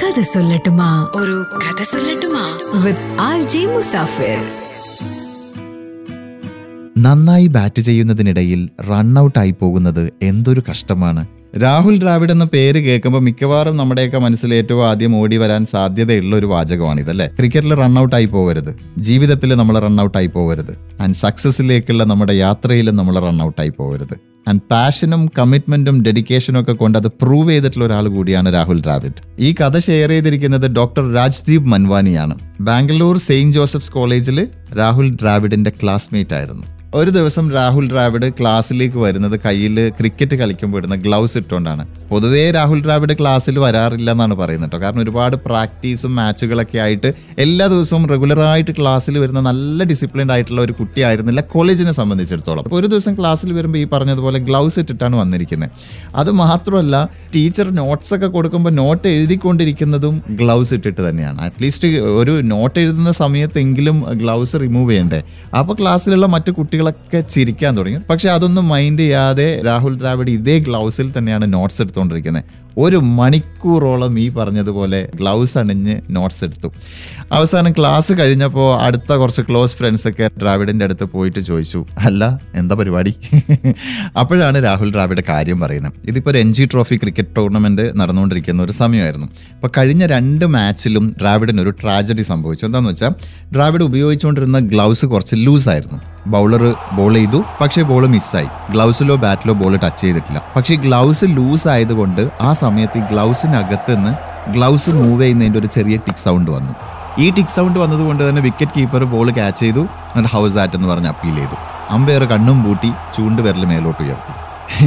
കഥ സൊല്ലട്ടുമാ. ഒരു കഥ സൊല്ലട്ടുമാ. With R J Musafir. നന്നായി ബാറ്റ് ചെയ്യുന്നതിനിടയിൽ റണ്ണൌട്ടായി പോകുന്നത് എന്തൊരു കഷ്ടമാണ്. രാഹുൽ ദ്രാവിഡ് എന്ന പേര് കേൾക്കുമ്പോൾ മിക്കവാറും നമ്മുടെയൊക്കെ മനസ്സിൽ ഏറ്റവും ആദ്യം ഓടി വരാൻ സാധ്യതയുള്ള ഒരു വാചകമാണിതല്ലേ? ക്രിക്കറ്റിൽ റണ്ണൌട്ടായി പോകരുത്. ജീവിതത്തിൽ നമ്മൾ റണ്ണൌട്ടായി പോകരുത്. ആൻഡ് സക്സസിലേക്കുള്ള നമ്മുടെ യാത്രയിലും നമ്മൾ റണ്ണൌട്ടായി പോകരുത്. ആൻഡ് പാഷനും കമ്മിറ്റ്മെന്റും ഡെഡിക്കേഷനും ഒക്കെ കൊണ്ട് അത് പ്രൂവ് ചെയ്തിട്ടുള്ള ഒരാൾ കൂടിയാണ് രാഹുൽ ദ്രാവിഡ്. ഈ കഥ ഷെയർ ചെയ്തിരിക്കുന്നത് ഡോക്ടർ രാജ്ദീപ് മൻവാനിയാണ്. ബാംഗ്ലൂർ സെയിന്റ് ജോസഫ്സ് കോളേജിൽ രാഹുൽ ദ്രാവിഡിന്റെ ക്ലാസ്മേറ്റ് ആയിരുന്നു. ഒരു ദിവസം രാഹുൽ ദ്രാവിഡ് ക്ലാസ്സിലേക്ക് വരുന്നത് കയ്യിൽ ക്രിക്കറ്റ് കളിക്കുമ്പോൾ ഇടുന്ന ഗ്ലൗസ് ഇട്ടുകൊണ്ടാണ് പൊതുവേ രാഹുൽ ദ്രാവിഡ് ക്ലാസ്സിൽ വരാറില്ല എന്നാണ് പറയുന്നത് കേട്ടോ കാരണം ഒരുപാട് പ്രാക്ടീസും മാച്ചുകളൊക്കെ ആയിട്ട് എല്ലാ ദിവസവും റെഗുലറായിട്ട് ക്ലാസ്സിൽ വരുന്ന നല്ല ഡിസിപ്ലിൻഡ് ആയിട്ടുള്ള ഒരു കുട്ടിയായിരുന്നില്ല കോളേജിനെ സംബന്ധിച്ചിടത്തോളം. അപ്പോൾ ഒരു ദിവസം ക്ലാസ്സിൽ വരുമ്പോൾ ഈ പറഞ്ഞതുപോലെ ഗ്ലൗസ് ഇട്ടിട്ടാണ് വന്നിരിക്കുന്നത്. അത് മാത്രമല്ല ടീച്ചർ നോട്ട്സ് ഒക്കെ കൊടുക്കുമ്പോൾ നോട്ട് എഴുതിക്കൊണ്ടിരിക്കുന്നതും ഗ്ലൗസ് ഇട്ടിട്ട് തന്നെയാണ്. അറ്റ്ലീസ്റ്റ് ഒരു നോട്ട് എഴുതുന്ന സമയത്തെങ്കിലും ഗ്ലൗസ് റിമൂവ് ചെയ്യണ്ടേ. അപ്പോൾ ക്ലാസ്സിലുള്ള മറ്റു കുട്ടികളൊക്കെ ചിരിക്കാൻ തുടങ്ങി. പക്ഷെ അതൊന്നും മൈൻഡ് ചെയ്യാതെ രാഹുൽ ദ്രാവിഡ് ഇതേ ഗ്ലൗസിൽ തന്നെയാണ് നോട്ട്സ് എടുത്തുകൊണ്ടിരിക്കുന്നത്. ഒരു മണിക്കൂറോളം ഈ പറഞ്ഞതുപോലെ ഗ്ലൗസ് അണിഞ്ഞ് നോട്ട്സ് എടുത്തു. അവസാനം ക്ലാസ് കഴിഞ്ഞപ്പോൾ അടുത്ത കുറച്ച് ക്ലോസ് ഫ്രണ്ട്സൊക്കെ ദ്രാവിഡിന്റെ അടുത്ത് പോയിട്ട് ചോദിച്ചു അല്ല എന്താ പരിപാടി? അപ്പോഴാണ് രാഹുൽ ദ്രാവിഡ് കാര്യം പറയുന്നത്. ഇതിപ്പോൾ ഒരു രഞ്ജി ട്രോഫി ക്രിക്കറ്റ് ടൂർണമെന്റ് നടന്നുകൊണ്ടിരിക്കുന്ന ഒരു സമയമായിരുന്നു. അപ്പോൾ കഴിഞ്ഞ രണ്ട് മാച്ചിലും ദ്രാവിഡിന് ഒരു ട്രാജഡി സംഭവിച്ചു. എന്താണെന്ന് വെച്ചാൽ ദ്രാവിഡ് ഉപയോഗിച്ചുകൊണ്ടിരുന്ന ഗ്ലൗസ് കുറച്ച് ലൂസായിരുന്നു ബൗളർ ബോൾ ചെയ്തു. പക്ഷേ ബോൾ മിസ്സായി. ഗ്ലൗസിലോ ബാറ്റിലോ ബോൾ ടച്ച് ചെയ്തിട്ടില്ല. പക്ഷേ ഗ്ലൗസ് ലൂസ് ആയതുകൊണ്ട് ആ സമയത്ത് ഈ ഗ്ലൗസിനകത്ത് നിന്ന് ഗ്ലൗസ് മൂവ് ചെയ്യുന്നതിന്റെ ഒരു ചെറിയ ടിക് സൗണ്ട് വന്നു. ഈ ടിക് സൗണ്ട് വന്നതുകൊണ്ട് തന്നെ വിക്കറ്റ് കീപ്പർ ബോൾ ക്യാച്ച് ചെയ്തു. എന്നിട്ട് ഹൗസ് ആറ്റ് എന്ന് പറഞ്ഞ് അപ്പീൽ ചെയ്തു. അമ്പയർ കണ്ണും പൂട്ടി ചൂണ്ട് വിരൽ മേലോട്ട് ഉയർത്തി.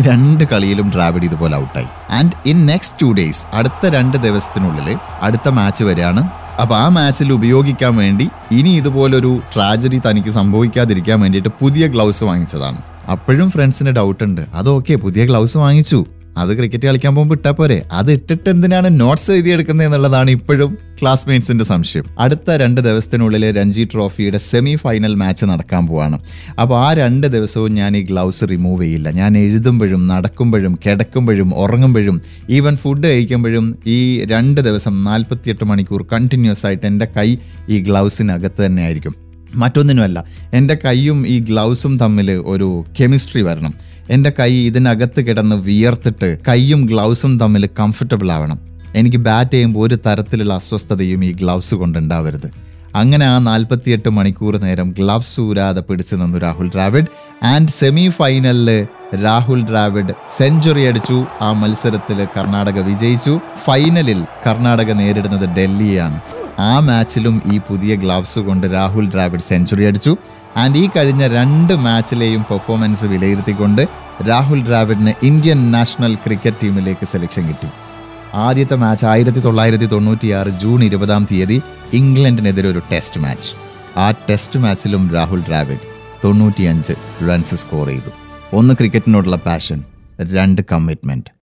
രണ്ട് കളിയിലും ഡ്രാവിഡ് ഇതുപോലെ ഔട്ടായി and in next two days അടുത്ത രണ്ട് ദിവസത്തിനുള്ളിൽ അടുത്ത മാച്ച് വരെയാണ് അപ്പൊ ആ മാച്ചിൽ ഉപയോഗിക്കാൻ വേണ്ടി ഇനി ഇതുപോലൊരു ട്രാജഡി തനിക്ക് സംഭവിക്കാതിരിക്കാൻ വേണ്ടിയിട്ട് പുതിയ ഗ്ലൗസ് വാങ്ങിച്ചതാണ്. അപ്പോഴും ഫ്രണ്ട്സിന് ഡൗട്ട് ഉണ്ട്. അത് ഓക്കെ പുതിയ ഗ്ലൗസ് വാങ്ങിച്ചു. അത് ക്രിക്കറ്റ് കളിക്കാൻ പോകുമ്പോൾ ഇട്ടാ പോരെ. അത് ഇട്ടിട്ട് എന്തിനാണ് നോട്ട്സ് എഴുതിയെടുക്കുന്നത് എന്നുള്ളതാണ് ഇപ്പോഴും ക്ലാസ്മേറ്റ്സിന്റെ സംശയം. അടുത്ത രണ്ട് ദിവസത്തിനുള്ളിൽ രഞ്ജി ട്രോഫിയുടെ സെമി ഫൈനൽ മാച്ച് നടക്കാൻ പോവാണ്. അപ്പോൾ ആ രണ്ട് ദിവസവും ഞാൻ ഈ ഗ്ലൗസ് റിമൂവ് ചെയ്യില്ല. ഞാൻ എഴുതുമ്പോഴും നടക്കുമ്പോഴും കിടക്കുമ്പോഴും ഉറങ്ങുമ്പോഴും ഈവൻ ഫുഡ് കഴിക്കുമ്പോഴും ഈ രണ്ട് ദിവസം നാൽപ്പത്തിയെട്ട് മണിക്കൂർ കണ്ടിന്യൂസ് ആയിട്ട് എന്റെ കൈ ഈ ഗ്ലൗസിനകത്ത് തന്നെ ആയിരിക്കും. മറ്റൊന്നിനുമല്ല എന്റെ കൈയും ഈ ഗ്ലൗസും തമ്മിൽ ഒരു കെമിസ്ട്രി വരണം. എന്റെ കൈ ഇതിനകത്ത് കിടന്ന് വിയർത്തിട്ട് കൈയും ഗ്ലൗസും തമ്മിൽ കംഫർട്ടബിൾ ആവണം. എനിക്ക് ബാറ്റ് ചെയ്യുമ്പോൾ ഒരു തരത്തിലുള്ള അസ്വസ്ഥതയും ഈ ഗ്ലൗസ് കൊണ്ടുണ്ടാവരുത്. അങ്ങനെ ആ നാൽപ്പത്തിയെട്ട് മണിക്കൂർ നേരം ഗ്ലൗസ് ഊരാതെ പിടിച്ചു നിന്നു രാഹുൽ ദ്രാവിഡ്. ആൻഡ് സെമി ഫൈനലിൽ രാഹുൽ ദ്രാവിഡ് സെഞ്ചുറി അടിച്ചു. ആ മത്സരത്തിൽ കർണാടക വിജയിച്ചു. ഫൈനലിൽ കർണാടക നേരിടുന്നത് ഡൽഹിയാണ്. ആ മാച്ചിലും ഈ പുതിയ ഗ്ലൗസ് കൊണ്ട് രാഹുൽ ദ്രാവിഡ് സെഞ്ചുറി അടിച്ചു. ആൻഡ് ഈ കഴിഞ്ഞ രണ്ട് മാച്ചിലെയും പെർഫോമൻസ് വിലയിരുത്തിക്കൊണ്ട് രാഹുൽ ദ്രാവിഡിന് ഇന്ത്യൻ നാഷണൽ ക്രിക്കറ്റ് ടീമിലേക്ക് സെലക്ഷൻ കിട്ടി. ആദ്യത്തെ മാച്ച് ആയിരത്തി തൊള്ളായിരത്തി തൊണ്ണൂറ്റിയാറ് ജൂൺ ഇരുപതാം തീയതി ഇംഗ്ലണ്ടിനെതിരെ ഒരു ടെസ്റ്റ് മാച്ച് ആ ടെസ്റ്റ് മാച്ചിലും രാഹുൽ ദ്രാവിഡ് തൊണ്ണൂറ്റിയഞ്ച് റൺസ് സ്കോർ ചെയ്തു. ഒന്ന് ക്രിക്കറ്റിനോടുള്ള പാഷൻ രണ്ട് കമ്മിറ്റ്മെന്റ്